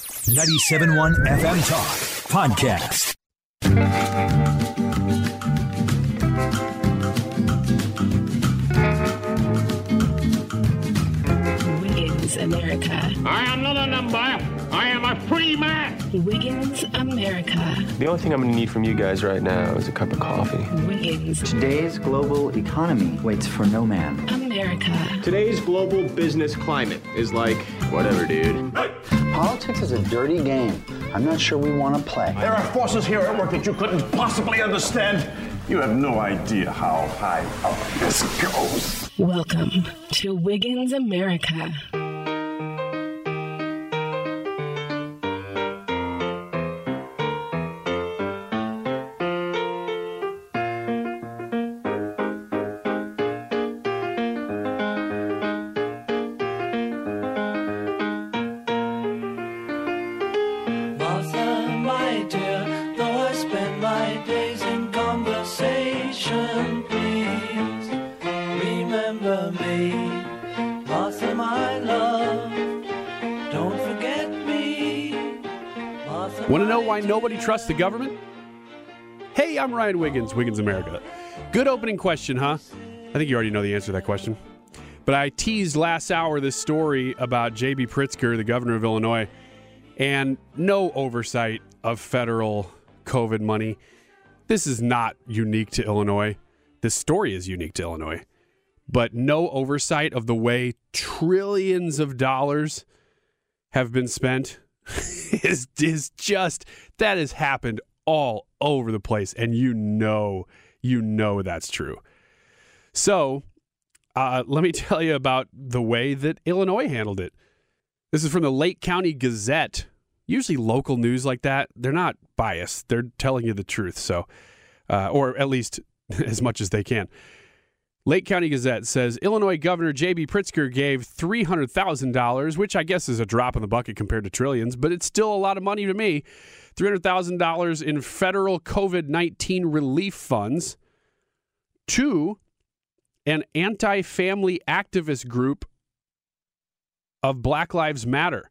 97.1 FM Talk Podcast. Wiggins America. I am not a number. I am a free man. Wiggins America. The only thing I'm going to need from you guys right now is a cup of coffee. Wiggins Today's global economy waits for no man. America. Today's global business climate is like, whatever, dude. Politics is a dirty game. I'm not sure we want to play. There are forces here at work that you couldn't possibly understand. You have no idea how high up this goes. Welcome to Wiggins America. Trusts the government? Hey, I'm Ryan Wiggins, Wiggins America. Good opening question, huh? I think you already know the answer to that question. But I teased last hour this story about J.B. Pritzker, the governor of Illinois, and no oversight of federal COVID money. This is not unique to Illinois. This story is unique to Illinois. But no oversight of the way trillions of dollars have been spent is, is just, that has happened all over the place. And you know, you know that's true. So uh, let me tell you about the way that Illinois handled it. This is from the Lake County Gazette. Usually, local news like that, they're not biased. They're telling you the truth. So, uh, or at least as much as they can. Lake County Gazette says Illinois Governor J.B. Pritzker gave $300,000, which I guess is a drop in the bucket compared to trillions, but it's still a lot of money to me. $300,000 in federal COVID 19 relief funds to an anti family activist group of Black Lives Matter.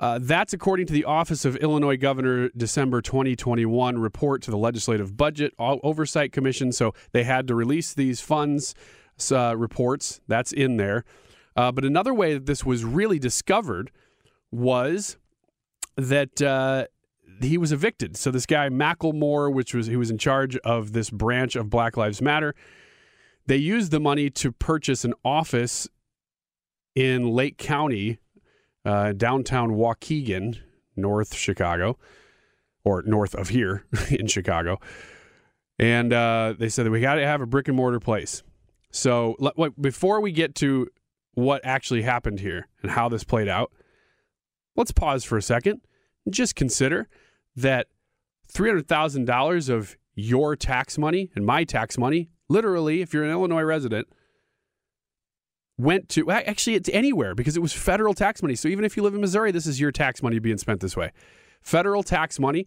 Uh, that's according to the Office of Illinois Governor December 2021 report to the Legislative Budget Oversight Commission. So they had to release these funds uh, reports. That's in there. Uh, but another way that this was really discovered was that uh, he was evicted. So this guy McLemore, which was he was in charge of this branch of Black Lives Matter, they used the money to purchase an office in Lake County uh, downtown Waukegan, North Chicago, or north of here in Chicago. And uh, they said that we got to have a brick and mortar place. So before we get to what actually happened here and how this played out, let's pause for a second and just consider that $300,000 of your tax money and my tax money, literally, if you're an Illinois resident, went to actually it's anywhere because it was federal tax money. So even if you live in Missouri, this is your tax money being spent this way. Federal tax money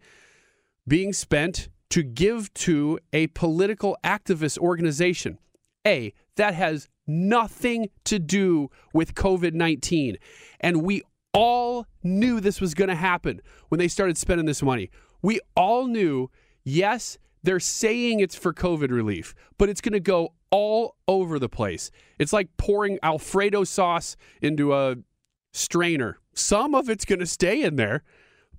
being spent to give to a political activist organization. A, that has nothing to do with COVID 19. And we all knew this was going to happen when they started spending this money. We all knew, yes, they're saying it's for COVID relief, but it's going to go all over the place. It's like pouring Alfredo sauce into a strainer. Some of it's going to stay in there,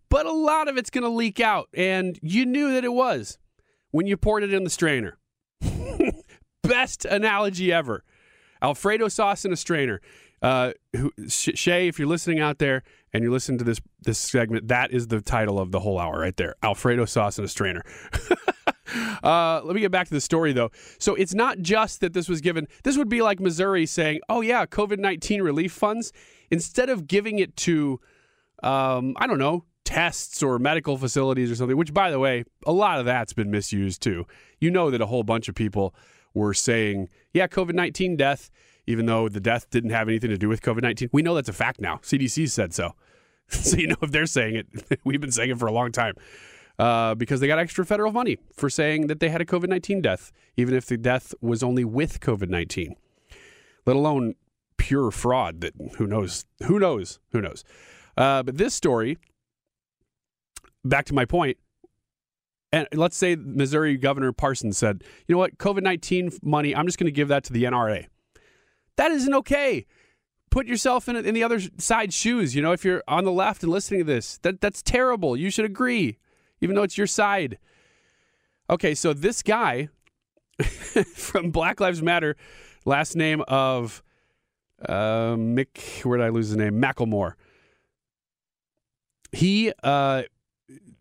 but a lot of it's going to leak out. And you knew that it was when you poured it in the strainer. Best analogy ever. Alfredo sauce in a strainer. Uh, Shay, if you're listening out there and you're listening to this this segment, that is the title of the whole hour right there. Alfredo sauce in a strainer. uh, let me get back to the story though. So it's not just that this was given. This would be like Missouri saying, "Oh yeah, COVID nineteen relief funds." Instead of giving it to, um, I don't know, tests or medical facilities or something. Which, by the way, a lot of that's been misused too. You know that a whole bunch of people were saying, "Yeah, COVID nineteen death." Even though the death didn't have anything to do with COVID 19. We know that's a fact now. CDC said so. so, you know, if they're saying it, we've been saying it for a long time uh, because they got extra federal money for saying that they had a COVID 19 death, even if the death was only with COVID 19, let alone pure fraud that who knows, who knows, who knows. Uh, but this story, back to my point, and let's say Missouri Governor Parsons said, you know what, COVID 19 money, I'm just going to give that to the NRA. That isn't okay. Put yourself in, in the other side's shoes. You know, if you're on the left and listening to this, that that's terrible. You should agree, even though it's your side. Okay, so this guy from Black Lives Matter, last name of uh, Mick, where did I lose the name? McLemore. He uh,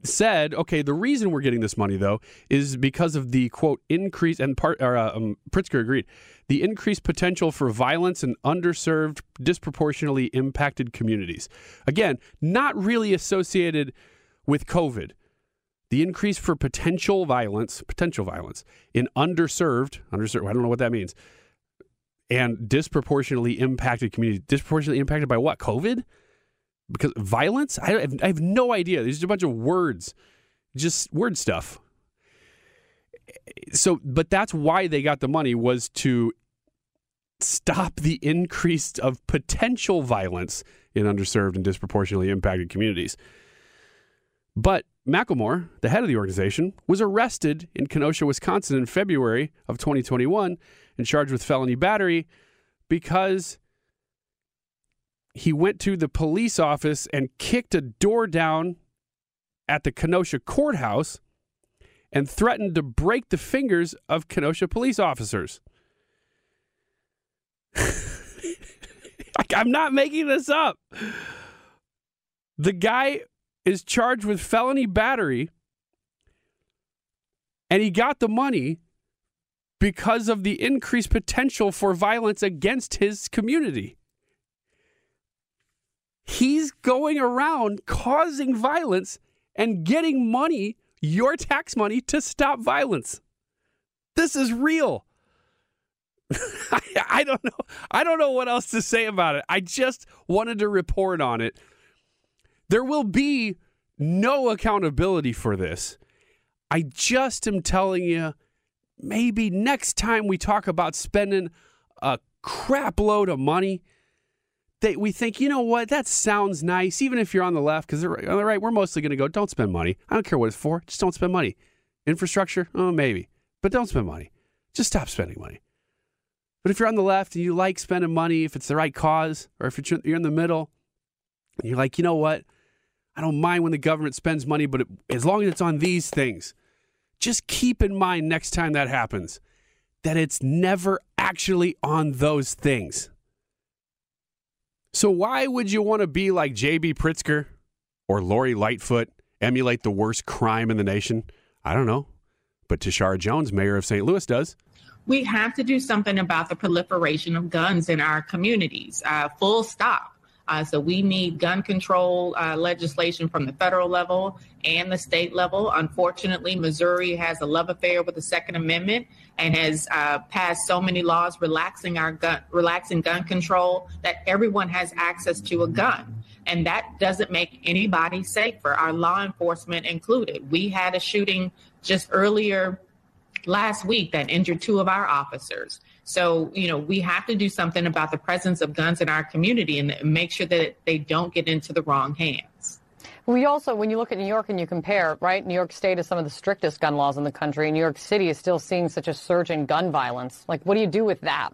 said, okay, the reason we're getting this money though is because of the quote increase and part. Or, uh, um, Pritzker agreed the increased potential for violence in underserved, disproportionately impacted communities. Again, not really associated with COVID. The increase for potential violence, potential violence in underserved, underserved, I don't know what that means, and disproportionately impacted communities. Disproportionately impacted by what? COVID? Because violence? I have, I have no idea. These are a bunch of words, just word stuff so but that's why they got the money was to stop the increase of potential violence in underserved and disproportionately impacted communities. But McLemore, the head of the organization, was arrested in Kenosha, Wisconsin in February of 2021 and charged with felony battery because he went to the police office and kicked a door down at the Kenosha courthouse and threatened to break the fingers of Kenosha police officers. I'm not making this up. The guy is charged with felony battery and he got the money because of the increased potential for violence against his community. He's going around causing violence and getting money, your tax money, to stop violence. This is real. I, I don't know. I don't know what else to say about it. I just wanted to report on it. There will be no accountability for this. I just am telling you, maybe next time we talk about spending a crap load of money, that we think, you know what, that sounds nice, even if you're on the left, because on the right, we're mostly going to go, don't spend money. I don't care what it's for, just don't spend money. Infrastructure, oh, maybe, but don't spend money. Just stop spending money. But if you're on the left and you like spending money, if it's the right cause, or if you're in the middle, and you're like, you know what? I don't mind when the government spends money, but it, as long as it's on these things, just keep in mind next time that happens that it's never actually on those things. So, why would you want to be like J.B. Pritzker or Lori Lightfoot, emulate the worst crime in the nation? I don't know. But Tishaura Jones, mayor of St. Louis, does we have to do something about the proliferation of guns in our communities. Uh, full stop. Uh, so we need gun control uh, legislation from the federal level and the state level. Unfortunately, Missouri has a love affair with the Second Amendment and has uh, passed so many laws relaxing our gun, relaxing gun control that everyone has access to a gun. And that doesn't make anybody safer, our law enforcement included. We had a shooting just earlier last week that injured two of our officers. So, you know, we have to do something about the presence of guns in our community and make sure that they don't get into the wrong hands. We also, when you look at New York and you compare, right, New York State is some of the strictest gun laws in the country. New York City is still seeing such a surge in gun violence. Like, what do you do with that?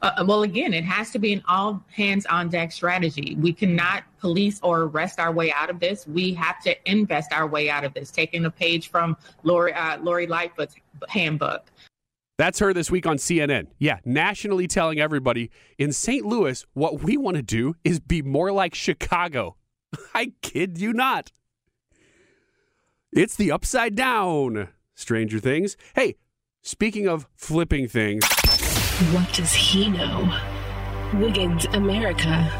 Uh, well, again, it has to be an all hands on deck strategy. We cannot police or arrest our way out of this. We have to invest our way out of this, taking a page from Lori, uh, Lori Lightfoot's handbook. That's her this week on CNN. Yeah, nationally telling everybody in St. Louis what we want to do is be more like Chicago. I kid you not. It's the upside down, Stranger Things. Hey, speaking of flipping things. What does he know? Wiggins America.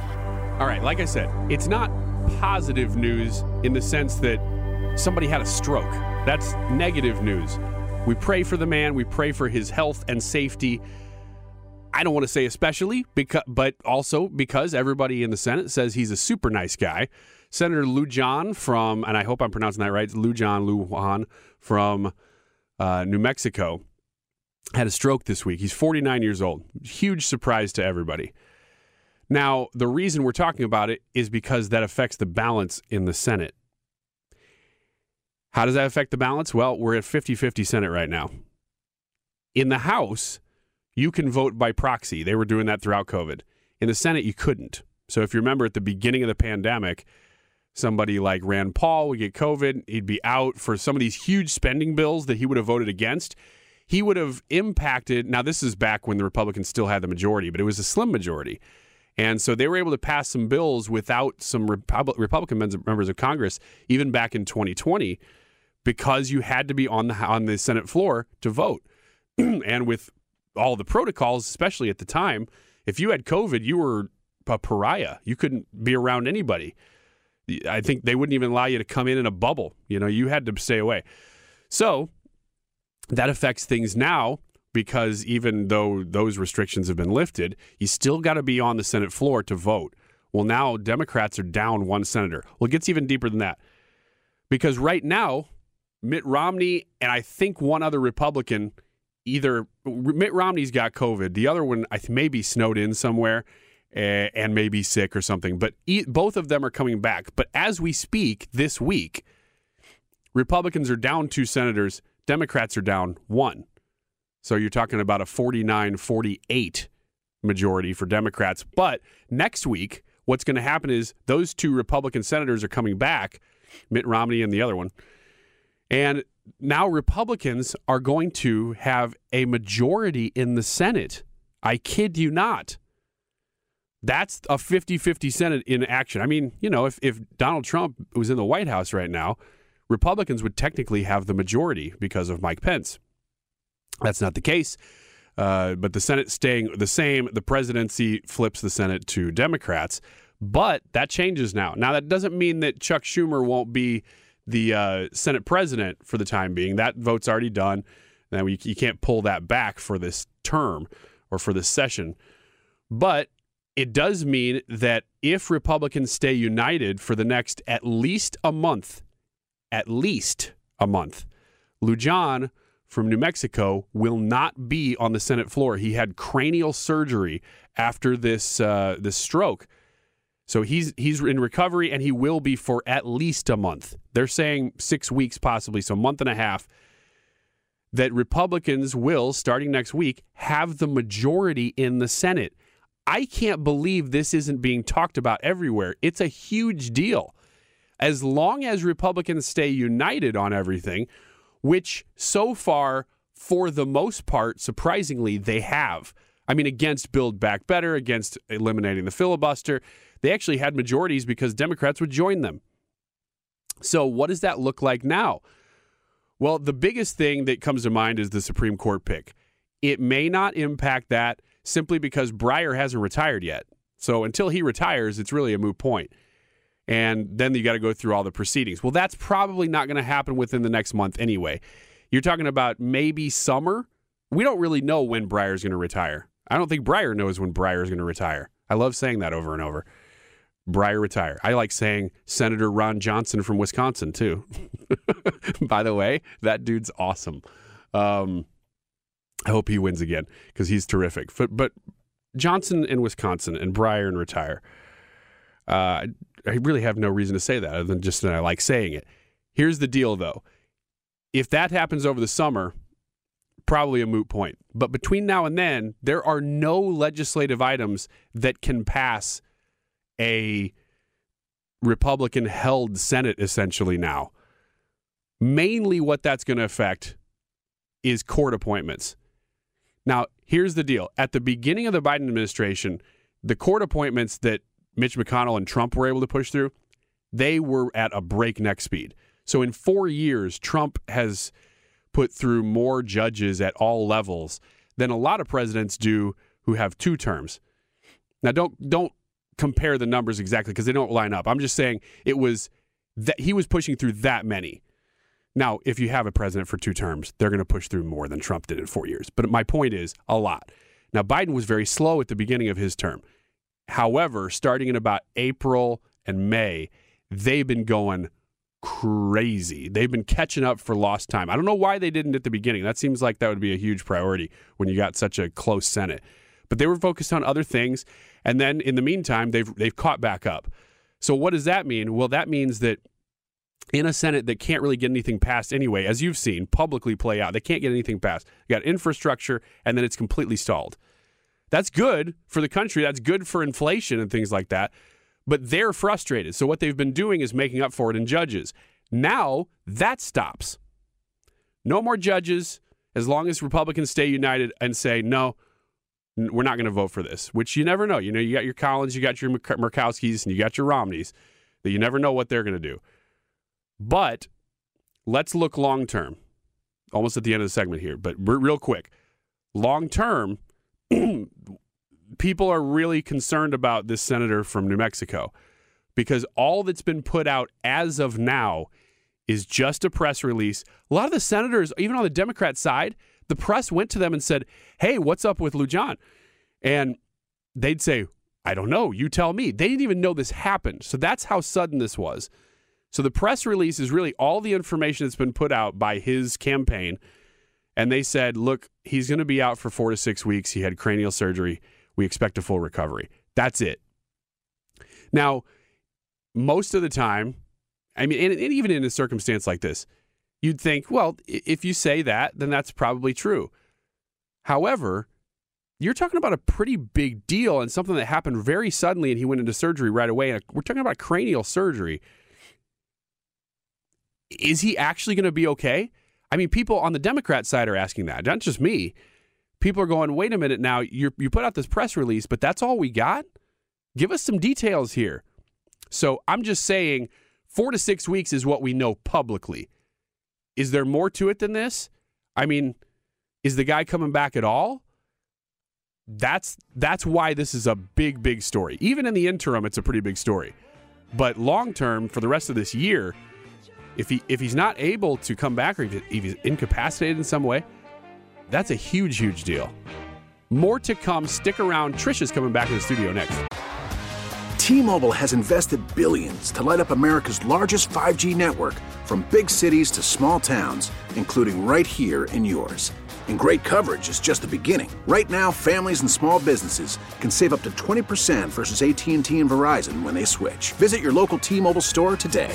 All right, like I said, it's not positive news in the sense that somebody had a stroke. That's negative news. We pray for the man, we pray for his health and safety. I don't want to say especially, because, but also because everybody in the Senate says he's a super nice guy. Senator Lujan from, and I hope I'm pronouncing that right, Lujan Lujan from uh, New Mexico had a stroke this week. He's 49 years old. Huge surprise to everybody. Now, the reason we're talking about it is because that affects the balance in the Senate. How does that affect the balance? Well, we're at 50 50 Senate right now. In the House, you can vote by proxy. They were doing that throughout COVID. In the Senate, you couldn't. So if you remember at the beginning of the pandemic, somebody like Rand Paul would get COVID, he'd be out for some of these huge spending bills that he would have voted against. He would have impacted. Now, this is back when the Republicans still had the majority, but it was a slim majority. And so they were able to pass some bills without some Republican members of Congress, even back in 2020, because you had to be on the on the Senate floor to vote. and with all the protocols, especially at the time, if you had COVID, you were a pariah. You couldn't be around anybody. I think they wouldn't even allow you to come in in a bubble. You know, you had to stay away. So that affects things now because even though those restrictions have been lifted, you still got to be on the Senate floor to vote. Well, now Democrats are down one senator. Well, it gets even deeper than that because right now, Mitt Romney and I think one other Republican, either Mitt Romney's got COVID, the other one I may be snowed in somewhere eh, and may be sick or something. But both of them are coming back. But as we speak this week, Republicans are down two senators, Democrats are down one. So you're talking about a 49 48 majority for Democrats. But next week, what's going to happen is those two Republican senators are coming back, Mitt Romney and the other one. And now Republicans are going to have a majority in the Senate. I kid you not. That's a 50 50 Senate in action. I mean, you know, if, if Donald Trump was in the White House right now, Republicans would technically have the majority because of Mike Pence. That's not the case. Uh, but the Senate staying the same. The presidency flips the Senate to Democrats. But that changes now. Now, that doesn't mean that Chuck Schumer won't be the uh, Senate president for the time being. That vote's already done. Now, you, you can't pull that back for this term or for this session. But it does mean that if Republicans stay united for the next at least a month, at least a month, Lujan from New Mexico will not be on the Senate floor. He had cranial surgery after this uh, this stroke. So he's he's in recovery and he will be for at least a month. They're saying 6 weeks possibly, so a month and a half that Republicans will starting next week have the majority in the Senate. I can't believe this isn't being talked about everywhere. It's a huge deal. As long as Republicans stay united on everything, which so far, for the most part, surprisingly, they have. I mean, against Build Back Better, against eliminating the filibuster, they actually had majorities because Democrats would join them. So, what does that look like now? Well, the biggest thing that comes to mind is the Supreme Court pick. It may not impact that simply because Breyer hasn't retired yet. So, until he retires, it's really a moot point and then you got to go through all the proceedings. Well, that's probably not going to happen within the next month anyway. You're talking about maybe summer. We don't really know when Breyer's going to retire. I don't think Breyer knows when Breyer's going to retire. I love saying that over and over. Breyer retire. I like saying Senator Ron Johnson from Wisconsin too. By the way, that dude's awesome. Um, I hope he wins again because he's terrific. But, but Johnson in Wisconsin and Breyer retire. Uh, I really have no reason to say that other than just that I like saying it. Here's the deal, though. If that happens over the summer, probably a moot point. But between now and then, there are no legislative items that can pass a Republican held Senate essentially now. Mainly what that's going to affect is court appointments. Now, here's the deal. At the beginning of the Biden administration, the court appointments that Mitch McConnell and Trump were able to push through, they were at a breakneck speed. So in 4 years, Trump has put through more judges at all levels than a lot of presidents do who have two terms. Now don't don't compare the numbers exactly because they don't line up. I'm just saying it was that he was pushing through that many. Now, if you have a president for two terms, they're going to push through more than Trump did in 4 years. But my point is a lot. Now Biden was very slow at the beginning of his term. However, starting in about April and May, they've been going crazy. They've been catching up for lost time. I don't know why they didn't at the beginning. That seems like that would be a huge priority when you got such a close Senate. But they were focused on other things, and then in the meantime, they've they've caught back up. So what does that mean? Well, that means that in a Senate that can't really get anything passed anyway, as you've seen publicly play out, they can't get anything passed. You got infrastructure, and then it's completely stalled. That's good for the country. That's good for inflation and things like that but they're frustrated. So what they've been doing is making up for it in judges. Now that stops. No more judges as long as Republicans stay united and say, no, we're not going to vote for this, which you never know. You know, you got your Collins, you got your Murkowskis, and you got your Romneys that you never know what they're going to do. But let's look long term, almost at the end of the segment here, but real quick. Long term, people are really concerned about this senator from New Mexico because all that's been put out as of now is just a press release. A lot of the senators, even on the Democrat side, the press went to them and said, Hey, what's up with Lujan? And they'd say, I don't know. You tell me. They didn't even know this happened. So that's how sudden this was. So the press release is really all the information that's been put out by his campaign. And they said, look, he's going to be out for four to six weeks. He had cranial surgery. We expect a full recovery. That's it. Now, most of the time, I mean, and, and even in a circumstance like this, you'd think, well, if you say that, then that's probably true. However, you're talking about a pretty big deal and something that happened very suddenly, and he went into surgery right away. And we're talking about cranial surgery. Is he actually going to be okay? I mean, people on the Democrat side are asking that, not just me people are going, wait a minute now, you you put out this press release, but that's all we got? Give us some details here. So I'm just saying four to six weeks is what we know publicly. Is there more to it than this? I mean, is the guy coming back at all? That's that's why this is a big, big story. Even in the interim, it's a pretty big story. But long term, for the rest of this year, if he if he's not able to come back or if he's incapacitated in some way, that's a huge, huge deal. More to come. Stick around. Trisha's coming back to the studio next. T-Mobile has invested billions to light up America's largest 5G network from big cities to small towns, including right here in yours. And great coverage is just the beginning. Right now, families and small businesses can save up to 20% versus AT&T and Verizon when they switch. Visit your local T-Mobile store today.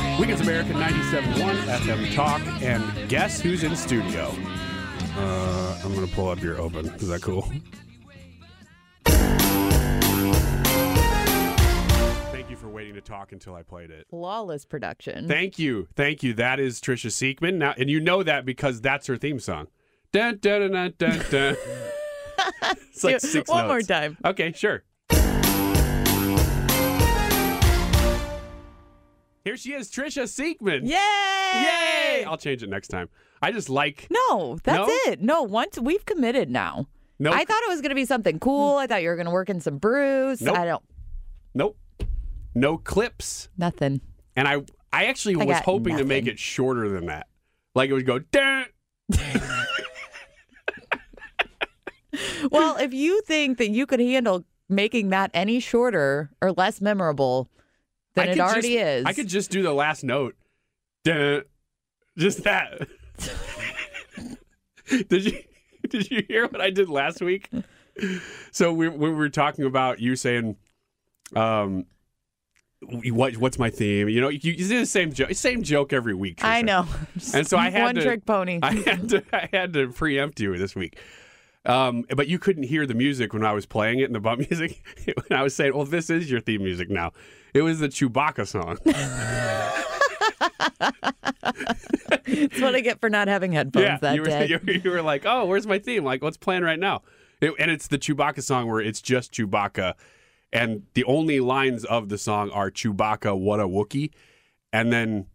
Wiggins American 97.1 FM Talk, and guess who's in studio? Uh, I'm going to pull up your open. Is that cool? Thank you for waiting to talk until I played it. Flawless production. Thank you. Thank you. That is Trisha Siekman. Now, and you know that because that's her theme song. Dun, dun, dun, dun, dun. it's like six One notes. more time. Okay, sure. Here she is, Trisha Siekman. Yay! Yay! I'll change it next time. I just like. No, that's No? it. No, once we've committed now. No. I thought it was going to be something cool. Hmm. I thought you were going to work in some brews. Nope. I don't. Nope. No clips. Nothing. And I I actually I was hoping to make it shorter than that. Like it would go. Well, if you think that you could handle making that any shorter or less memorable than I it could already just- is, I could just do the last note. Just that. did you did you hear what I did last week? So we we were talking about you saying um what what's my theme? You know, you, you do the same joke, same joke every week. I know. And so I had one to, trick pony. I had to I had to preempt you this week. Um, but you couldn't hear the music when I was playing it in the bump music. when I was saying, "Well, this is your theme music now." It was the Chewbacca song. That's what I get for not having headphones yeah, that you were, day. you, were- you were like, "Oh, where's my theme?" Like, what's playing right now? It- and it's the Chewbacca song where it's just Chewbacca, and the only lines of the song are Chewbacca, what a Wookie, and then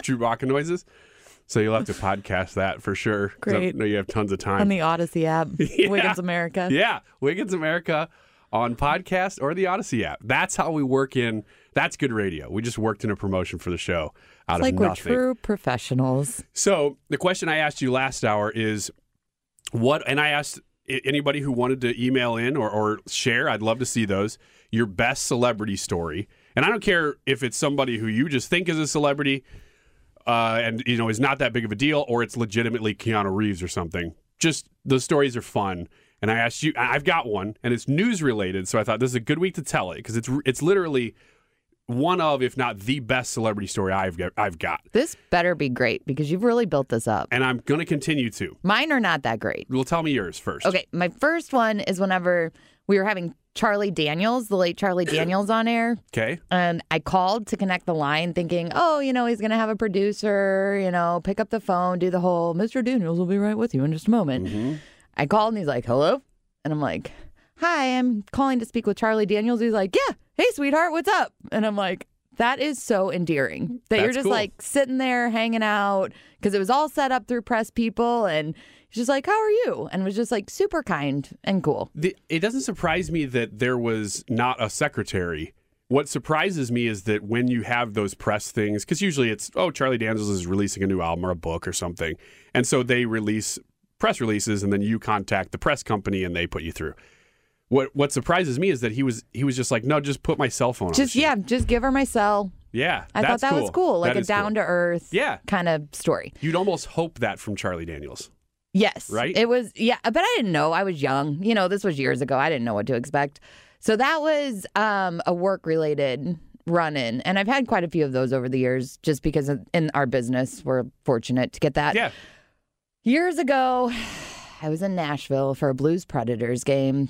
Chewbacca noises. So you'll have to podcast that for sure. 'cause I Great. know you have tons of time. On the Odyssey app, Yeah. Wiggins America. Yeah, Wiggins America on podcast or the Odyssey app. That's how we work in. That's good radio. We just worked in a promotion for the show out It's like of we're true professionals. So the question I asked you last hour is what, and I asked anybody who wanted to email in or, or share. I'd love to see those. Your best celebrity story, and I don't care if it's somebody who you just think is a celebrity, uh, and you know is not that big of a deal, or it's legitimately Keanu Reeves or something. Just the stories are fun. And I asked you, I've got one, and it's news related. So I thought this is a good week to tell it because it's it's literally one of, if not the best celebrity story I've got, I've got, This better be great because you've really built this up. and I'm going to continue to. Mine are not that great. Well, tell me yours first. Okay, my first one is whenever we were having Charlie Daniels, the late Charlie Daniels, on air. Okay. And I called to connect the line thinking, oh, you know, he's going to have a producer, you know, pick up the phone, do the whole Mr. Daniels will be right with you in just a moment. Mm-hmm. I called and he's like, hello? And I'm like, hi, I'm calling to speak with Charlie Daniels. He's like, yeah, hey, sweetheart, what's up? And I'm like, that is so endearing that you're just cool. like sitting there hanging out because it was all set up through press people. And he's just like, how are you? And was just like super kind and cool. The, it doesn't surprise me that there was not a secretary. What surprises me is that when you have those press things, because usually it's, oh, Charlie Daniels is releasing a new album or a book or something. And so they release press releases and then you contact the press company and they put you through. What what surprises me is that he was he was just like, no, just put my cell phone on. Just, yeah, just give her my cell. Yeah. I thought that was cool, like That a down to earth Yeah. kind of story. You'd almost hope that from Charlie Daniels. Yes. Right? It was, yeah, but I didn't know. I was young. You know, this was years ago. I didn't know what to expect. So that was um, a work related run in. And I've had quite a few of those over the years just because of, in our business, we're fortunate to get that. Yeah. Years ago, I was in Nashville for a Blues Predators game.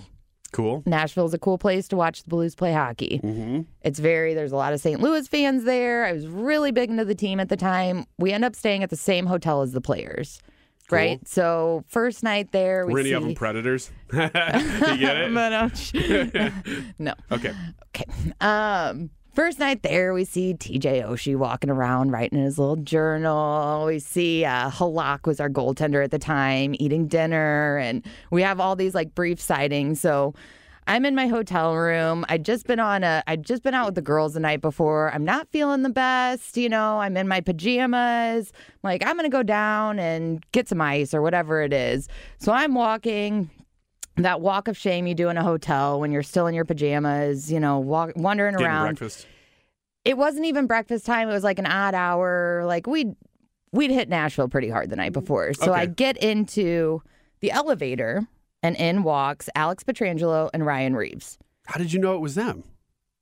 Cool. Nashville's a cool place to watch the Blues play hockey. Mm-hmm. It's very, there's a lot of St. Louis fans there. I was really big into the team at the time. We end up staying at the same hotel as the players. Right. So, first night there, we Were any see... of them predators? you get it? No. Okay. Okay. Um, first night there, we see TJ Oshie walking around writing his little journal. We see uh, Halak was our goaltender at the time eating dinner, and we have all these like brief sightings. So I'm in my hotel room. I'd just been on a. I'd just been out with the girls the night before. I'm not feeling the best. You know, I'm in my pajamas. Like I'm gonna go down and get some ice or whatever it is. So I'm walking that walk of shame you do in a hotel when you're still in your pajamas, you know, walk, wandering Getting around. breakfast. It wasn't even breakfast time. It was like an odd hour. Like we'd we'd hit Nashville pretty hard the night mm. before. So I get into the elevator and in walks Alex Pietrangelo and Ryan Reaves. How did you know it was them?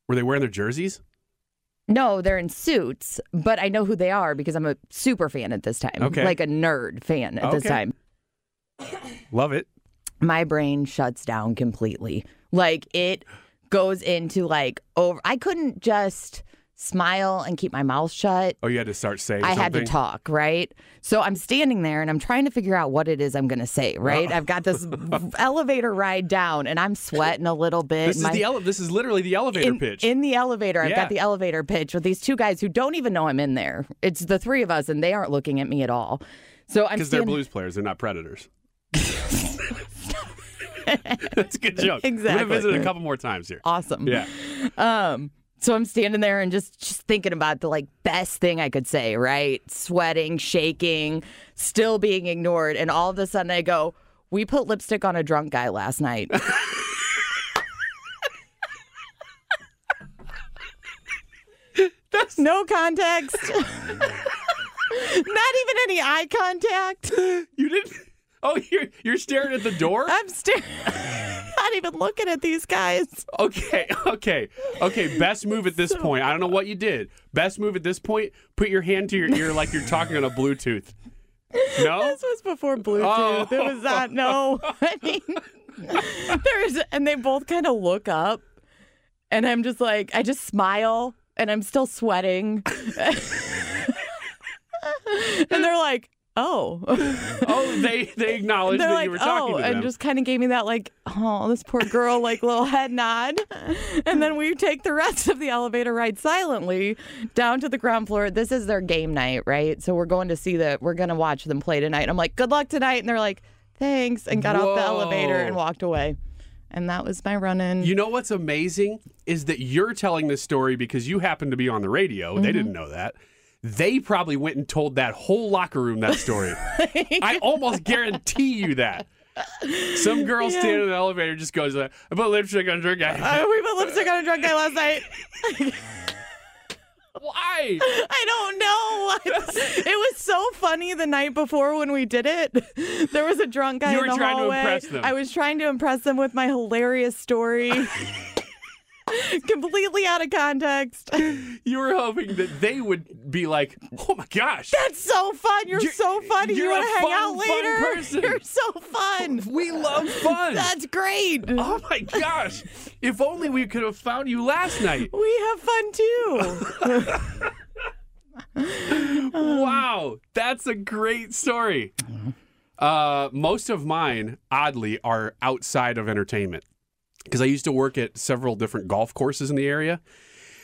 Were they wearing their jerseys? No, they're in suits, but I know who they are because I'm a super fan at this time. Okay. Like a nerd fan at this time. Love it. my brain shuts down completely. Like it goes into like over. I couldn't just smile and keep my mouth shut. Oh, you had to start saying I something? had to talk, right? So I'm standing there and I'm trying to figure out what it is I'm going to say, right? I've got this elevator ride down and I'm sweating a little bit. This is the ele- this is literally the elevator in, pitch. in the elevator. I've Yeah. got the elevator pitch with these two guys who don't even know I'm in there. It's the three of us and they aren't looking at me at all. So I'm Because they're blues players, they're not predators. That's a good joke. I'm Exactly. gonna visit a couple more times here. awesome. Yeah. Um, so I'm standing there and just just thinking about the like best thing I could say, right? Sweating, shaking, still being ignored, and all of a sudden I go, "We put lipstick on a drunk guy last night." That's no context. Not even any eye contact. You didn't. Oh, you're you're staring at the door. I'm staring. Not even looking at these guys. Okay, okay, okay. Best move at this point. I don't know what you did. Best move at this point. Put your hand to your ear like you're talking on a Bluetooth. No. This was before Bluetooth. It was not. No, oh. I mean, there's, and they both kind of look up, and I'm just like, I just smile, and I'm still sweating, and they're like, oh, Oh, they they acknowledged they're that like, you were talking oh, to and just kind of gave me that like, oh, this poor girl, like little head nod, and then we take the rest of the elevator ride silently down to the ground floor. This is their game night, right? So we're going to see that. We're going to watch them play tonight. And I'm like, good luck tonight, and they're like, thanks, and got off the elevator and walked away. And that was my run in. You know what's amazing is that you're telling this story because you happen to be on the radio. Mm-hmm. They didn't know that. They probably went and told that whole locker room that story. I almost guarantee you that. Some girl Yeah. standing in the elevator just goes, "I put lipstick on a drunk guy." Uh, we put lipstick on a drunk guy last night. Why? I don't know. it was so funny the night before when we did it. There was a drunk guy You in were the trying to hallway. impress them. I was trying to impress them with my hilarious story. Completely out of context. You were hoping that they would be like, "Oh my gosh, That's so fun. You're, You're- so funny. you're you want to hang fun, out fun later? person. You're so fun. we love fun." That's great. oh my gosh! If only we could have found you last night. We have fun too. wow, that's a great story. Uh, most of mine, oddly, are outside of entertainment because I used to work at several different golf courses in the area.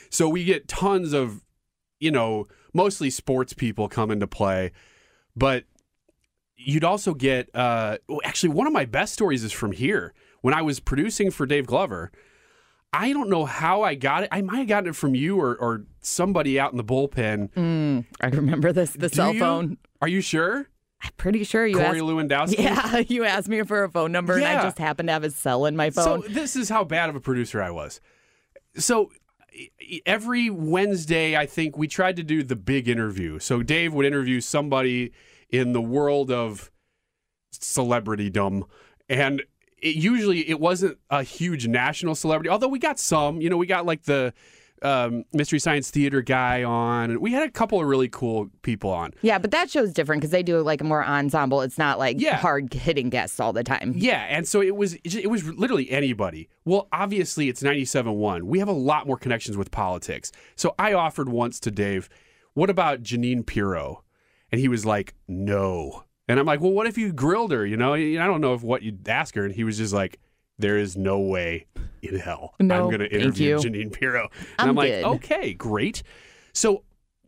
So we get tons of, you know, mostly sports people come into play, but you'd also get. Uh, actually, one of my best stories is from here when I was producing for Dave Glover. I don't know how I got it. I might have gotten it from you or, or somebody out in the bullpen. Mm, I remember this. The Do cell you? phone. Are you sure? I'm pretty sure you Corey asked. Lewandowski? Yeah, you asked me for a phone number, and I just happened to have his cell in my phone. So this is how bad of a producer I was. So every Wednesday, I think we tried to do the big interview. So Dave would interview somebody in the world of celebritydom, and it usually it wasn't a huge national celebrity. Although we got some, you know, we got like the um, Mystery Science Theater guy on, and we had a couple of really cool people on. yeah, but that show's different because they do like a more ensemble. It's not like Yeah. hard hitting guests all the time. Yeah, and so it was it was literally anybody. Well, obviously it's 97.1. We have a lot more connections with politics. So I offered once to Dave, "What about Jeanine Pirro?" And he was like, "No." And I'm like, "Well, what if you grilled her, you know? I don't know if what you'd ask her." And he was just like, "There is no way in hell No, I'm going to interview. Jeanine Pirro." And I'm I'm, like, good. "Okay, great." So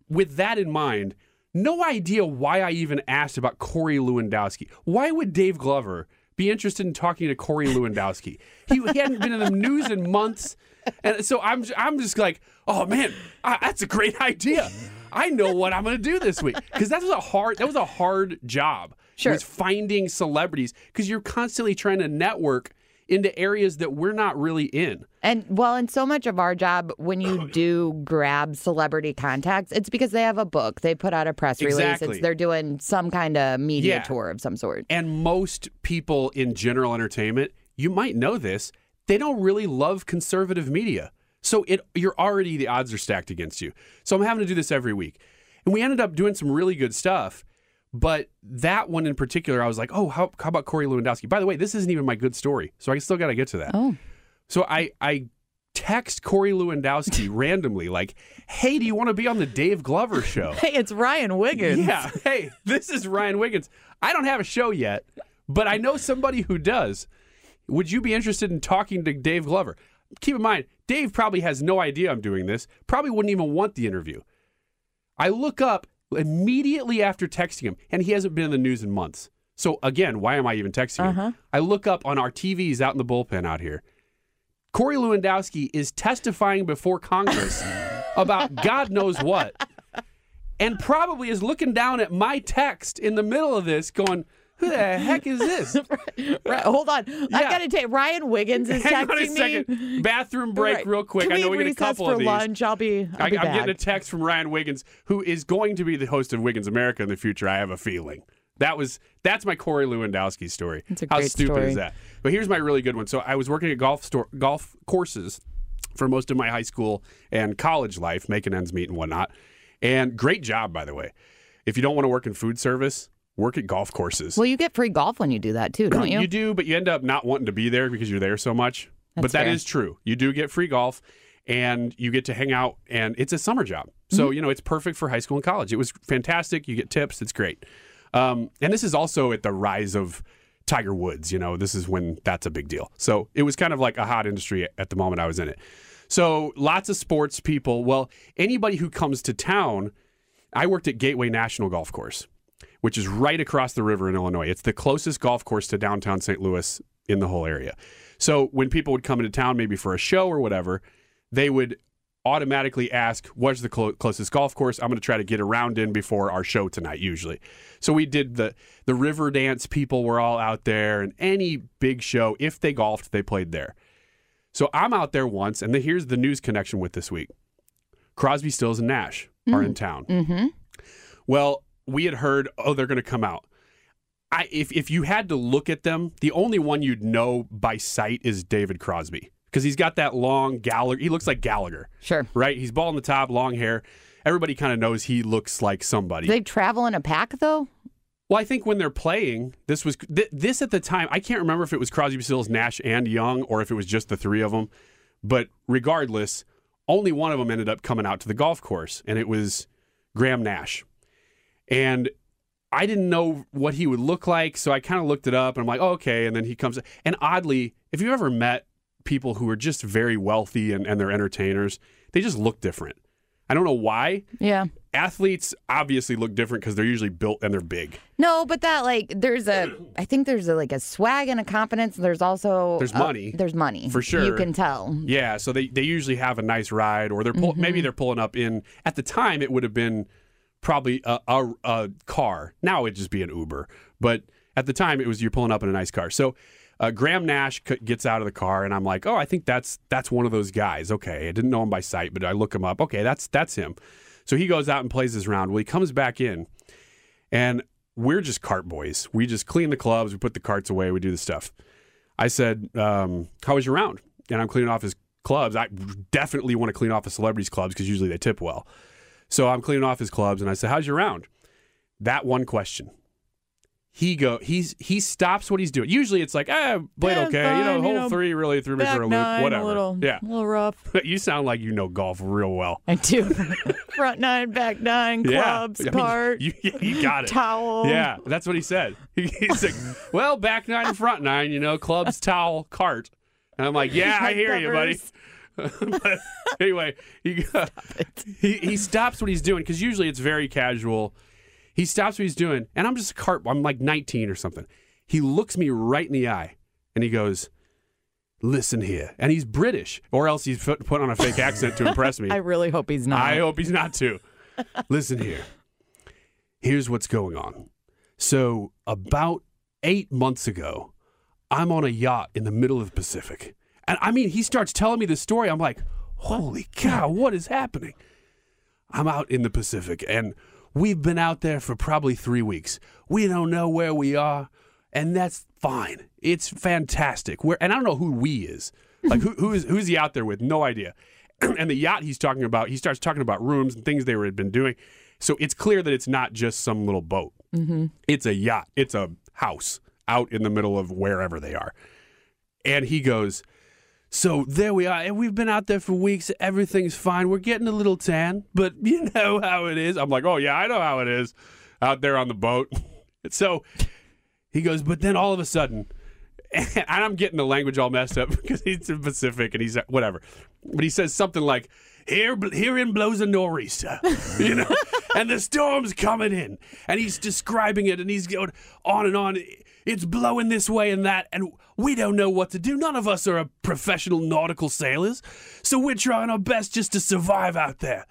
with that in mind, no idea why I even asked about Corey Lewandowski. Why would Dave Glover be interested in talking to Corey Lewandowski? He, he hadn't been in the news in months, and so I'm I'm just like, oh man, ah, that's a great idea. I know what I'm going to do this week because that was a hard that was a hard job. Sure. was finding celebrities because you're constantly trying to network into areas that we're not really in. And well, and so much of our job when you oh, do grab celebrity contacts, it's because they have a book, they put out a press release, Exactly. it's they're doing some kind of media Yeah. tour of some sort. And most people in general entertainment, you might know this, they don't really love conservative media. So it you're already the odds are stacked against you. So I'm having to do this every week. And we ended up doing some really good stuff. But that one in particular, I was like, oh, how, how about Corey Lewandowski? By the way, this isn't even my good story. So I still got to get to that. Oh. So I, I text Corey Lewandowski randomly, like, hey, do you want to be on the Dave Glover show? Hey, it's Ryan Wiggins. Yeah. Hey, this is Ryan Wiggins. I don't have a show yet, but I know somebody who does. Would you be interested in talking to Dave Glover? Keep in mind, Dave probably has no idea I'm doing this, probably wouldn't even want the interview. I look up immediately after texting him, and he hasn't been in the news in months. So again, why am I even texting? Uh-huh. I look up on our TVs out in the bullpen out here. Corey Lewandowski is testifying before Congress about God knows what, and probably is looking down at my text in the middle of this, going, "Who the heck is this?" Right, hold on. I Yeah. got to take Ryan Wiggins is Hang texting me. Bathroom break, Right. real quick. Can I we know we get a couple for of these. lunch? I'll be. I'll I, be I'm back. getting a text from Ryan Wiggins, who is going to be the host of Wiggins America in the future. I have a feeling that was that's my Corey Lewandowski story. It's a How stupid story. is that? But here's my really good one. So I was working at golf store, golf courses for most of my high school and college life, making ends meet and whatnot. And great job, by the way. If you don't want to work in food service, work at golf courses. Well, you get free golf when you do that too, don't you? You do, but you end up not wanting to be there because you're there so much. but That's that fair. is true. You do get free golf and you get to hang out and it's a summer job. So, Mm-hmm. you know, it's perfect for high school and college. It was fantastic. You get tips. It's great. Um, and this is also at the rise of Tiger Woods. You know, this is when that's a big deal. So it was kind of like a hot industry at the moment I was in it. So lots of sports people. Well, anybody who comes to town, I worked at Gateway National Golf Course, which is right across the river in Illinois. It's the closest golf course to downtown St. Louis in the whole area. So when people would come into town, maybe for a show or whatever, they would automatically ask, "What's the clo- closest golf course?" I'm going to try to get around in before our show tonight. Usually, so we did the the Riverdance. People were all out there, and any big show, if they golfed, they played there. So I'm out there once, and then here's the news connection with this week: Crosby, Stills, and Nash are in town. Mm-hmm. Well, we had heard, oh, they're going to come out. I, if if you had to look at them, the only one you'd know by sight is David Crosby because he's got that long Gallagher. He looks like Gallagher, Sure. right? He's bald on the top, long hair. Everybody kind of knows he looks like somebody. Do they travel in a pack though? well, I think when they're playing, this was th- this at the time. I can't remember if it was Crosby, Stills, Nash, and Young, or if it was just the three of them. But regardless, only one of them ended up coming out to the golf course, and it was Graham Nash. And I didn't know what he would look like, so I kind of looked it up, and I'm like, oh, okay. And then he comes, and oddly, if you ever met people who are just very wealthy and, and they're entertainers, they just look different. I don't know why. Yeah. Athletes obviously look different because they're usually built and they're big. No, but that like there's a I think there's a, like a swag and a confidence. There's also There's uh, money. there's money For sure. You can tell. Yeah, so they, they usually have a nice ride, or they're pull, Mm-hmm. maybe they're pulling up in. At the time, it would have been probably a, a, a car. Now it'd just be an Uber, but at the time, it was you're pulling up in a nice car. So uh, Graham Nash gets out of the car, and I'm like, oh, I think that's that's one of those guys. Okay, I didn't know him by sight, but I look him up. Okay, that's that's him. So he goes out and plays his round. Well, he comes back in, and we're just cart boys. We just clean the clubs, we put the carts away, we do the stuff. I said, um, "How was your round?" And I'm cleaning off his clubs. I definitely want to clean off the celebrities' clubs because usually they tip well. So I'm cleaning off his clubs, and I said, "How's your round?" That one question. He go. He's he stops what he's doing. Usually it's like, ah, played Yeah, okay. fine, you know, you hole know, three really threw me for a loop. nine, a Whatever. little- yeah, a little rough. you sound like you know golf real well. I do. Front nine, back nine, clubs, I mean, cart, You, you got it. towel. Yeah, that's what he said. He's like, well, back nine and front nine, you know, clubs, towel, cart. And I'm like, yeah, I hear you, buddy. but anyway, he, he he stops what he's doing because usually it's very casual. He stops what he's doing, and I'm just a cart. I'm like 19 or something. He looks me right in the eye, and he goes, "Listen here," and he's British, or else he's put, put on a fake accent to impress me. I really hope he's not. I hope he's not too. Listen here. Here's what's going on. So, about eight months ago, I'm on a yacht in the middle of the Pacific. And I mean, he starts telling me the story. I'm like, holy cow, what is happening? I'm out in the Pacific and we've been out there for probably three weeks. We don't know where we are, and that's fine. It's fantastic. We're, and I don't know who we is. Like, who, who is who's he out there with? No idea. and the yacht he's talking about, he starts talking about rooms and things they were, had been doing. So it's clear that it's not just some little boat. Mm-hmm. It's a yacht. It's a house out in the middle of wherever they are. And he goes, So there we are. And we've been out there for weeks. Everything's fine. We're getting a little tan, but you know how it is. I'm like, Oh, yeah, I know how it is out there on the boat. so he goes, But then all of a sudden, and I'm getting the language all messed up because he's in Pacific and he's whatever. But he says something like, "Here, herein blows a nor'easter," you know. And the storm's coming in. And he's describing it and he's going on and on. It's blowing this way and that, and we don't know what to do. None of us are a professional nautical sailors, so we're trying our best just to survive out there.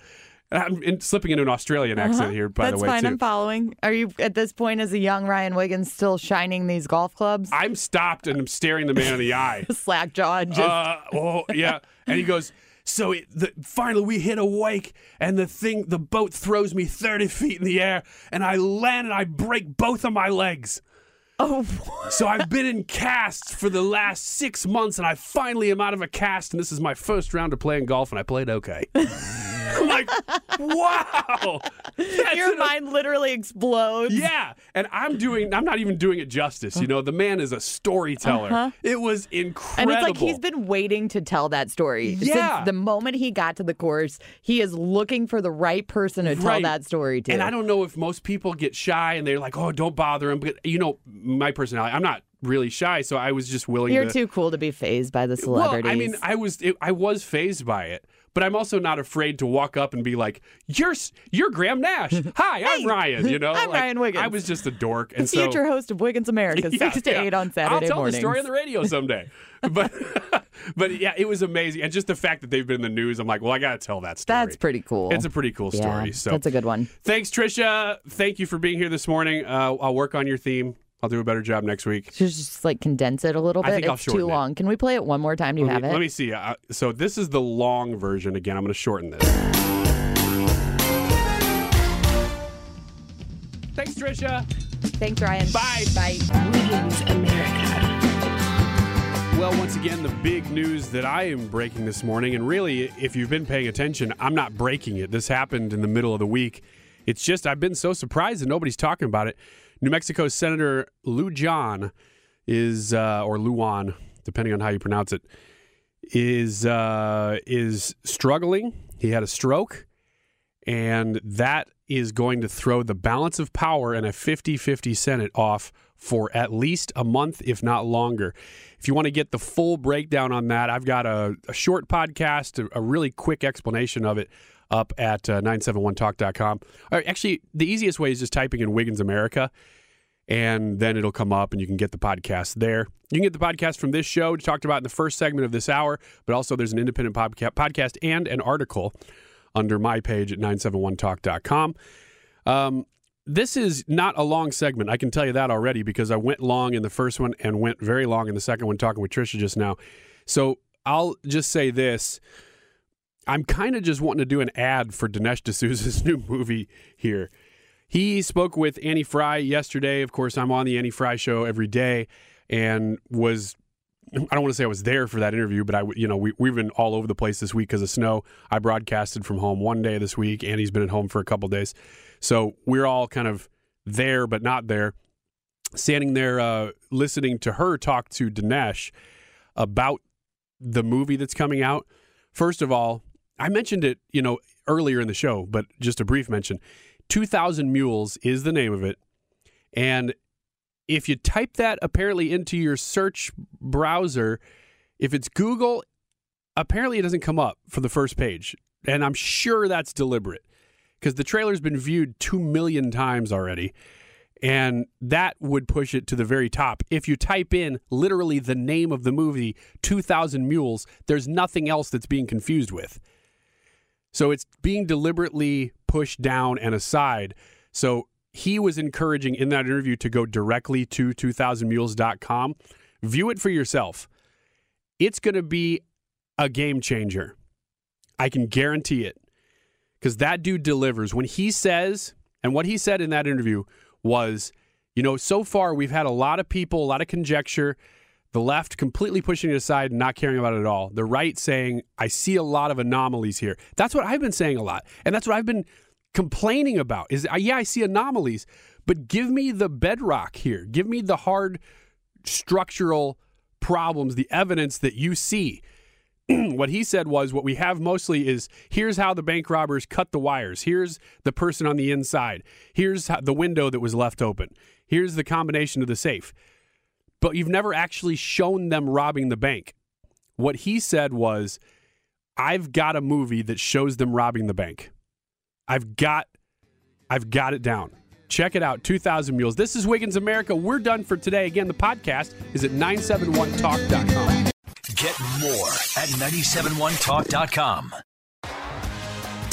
I'm in, slipping into an Australian accent Uh-huh. here, by That's the way, That's fine. too. I'm following. Are you at this point as a young Ryan Wiggins still shining these golf clubs? I'm stopped and I'm staring the man in the eye. Slack jaw. Just Uh, oh yeah, and he goes. So it, the, finally, we hit a wake, and the thing, the boat throws me thirty feet in the air, and I land and I break both of my legs. Oh, so I've been in casts for the last six months, and I finally am out of a cast, and this is my first round of playing golf, and I played okay. I'm like, wow, your mind literally explodes. yeah, and I'm doing. I'm not even doing it justice. You know, the man is a storyteller. Uh-huh. It was incredible, And it's like he's been waiting to tell that story. Yeah. Since the moment he got to the course, he is looking for the right person to tell that story to. And I don't know if most people get shy and they're like, "Oh, don't bother him." But you know, my personality, I'm not really shy, so I was just willing to You're to. too cool to be phased by the celebrities. Well, I mean, I was it, I was phased by it, but I'm also not afraid to walk up and be like, "You're you're Graham Nash. Hi, I'm Ryan." You know, I'm Like, Ryan Wiggins. I was just a dork, the and so future host of Wiggins America, Yeah, six to yeah. eight on Saturday I'll tell mornings. the story on the radio someday. but but yeah, it was amazing, and just the fact that they've been in the news, I'm like, well, I got to tell that story. That's pretty cool. It's a pretty cool Yeah, story. So that's a good one. Thanks, Trisha. Thank you for being here this morning. Uh, I'll work on your theme. I'll do a better job next week. Should just like condense it a little I bit. think I'll it's too shorten it. long. Can we play it one more time? Do you let have me, it? Let me see. Uh, so this is the long version. Again, I'm going to shorten this. Thanks, Trisha. Thanks, Ryan. Bye. Bye. Wiggins America. Well, once again, the big news that I am breaking this morning, and really, if you've been paying attention, I'm not breaking it. This happened in the middle of the week. It's just I've been so surprised that nobody's talking about it. New Mexico Senator Lou John is, uh, or Luan, depending on how you pronounce it, is uh, is struggling. He had a stroke, and that is going to throw the balance of power in a 50-50 Senate off for at least a month, if not longer. If you want to get the full breakdown on that, I've got a, a short podcast, a, a really quick explanation of it up at uh, 971talk.com. Or actually, the easiest way is just typing in Wiggins America, and then it'll come up and you can get the podcast there. You can get the podcast from this show, talked about in the first segment of this hour, but also there's an independent podca- podcast and an article under my page at 971talk.com. Um, this is not a long segment. I can tell you that already because I went long in the first one and went very long in the second one talking with Trisha just now. So I'll just say this. I'm kind of just wanting to do an ad for Dinesh D'Souza's new movie here. He spoke with Annie Frey yesterday. Of course, I'm on the Annie Frey show every day and was I don't want to say I was there for that interview, but I, you know, we, we've been all over the place this week because of snow. I broadcasted from home one day this week. Annie's been at home for a couple days. So we're all kind of there, but not there, standing there uh, listening to her talk to Dinesh about the movie that's coming out. First of all, I mentioned it, you know, earlier in the show, but just a brief mention. 2000 Mules is the name of it. And if you type that apparently into your search browser, if it's Google, apparently it doesn't come up for the first page. And I'm sure that's deliberate because the trailer's been viewed 2 million times already. And that would push it to the very top. If you type in literally the name of the movie, 2000 Mules, there's nothing else that's being confused with. So it's being deliberately pushed down and aside. So he was encouraging in that interview to go directly to 2000mules.com. View it for yourself. It's going to be a game changer. I can guarantee it. Because that dude delivers. When he says, and what he said in that interview was, you know, so far we've had a lot of people, a lot of conjecture, the left completely pushing it aside and not caring about it at all. The right saying, I see a lot of anomalies here. That's what I've been saying a lot. And that's what I've been complaining about is uh, yeah, I see anomalies, but give me the bedrock here. Give me the hard structural problems, the evidence that you see. what he said was what we have mostly is here's how the bank robbers cut the wires. Here's the person on the inside. Here's the window that was left open. Here's the combination of the safe. But you've never actually shown them robbing the bank. What he said was, I've got a movie that shows them robbing the bank. I've got I've got it down. Check it out 2000 Mules. This is Wiggins America. We're done for today. Again, the podcast is at 971talk.com. Get more at 971talk.com.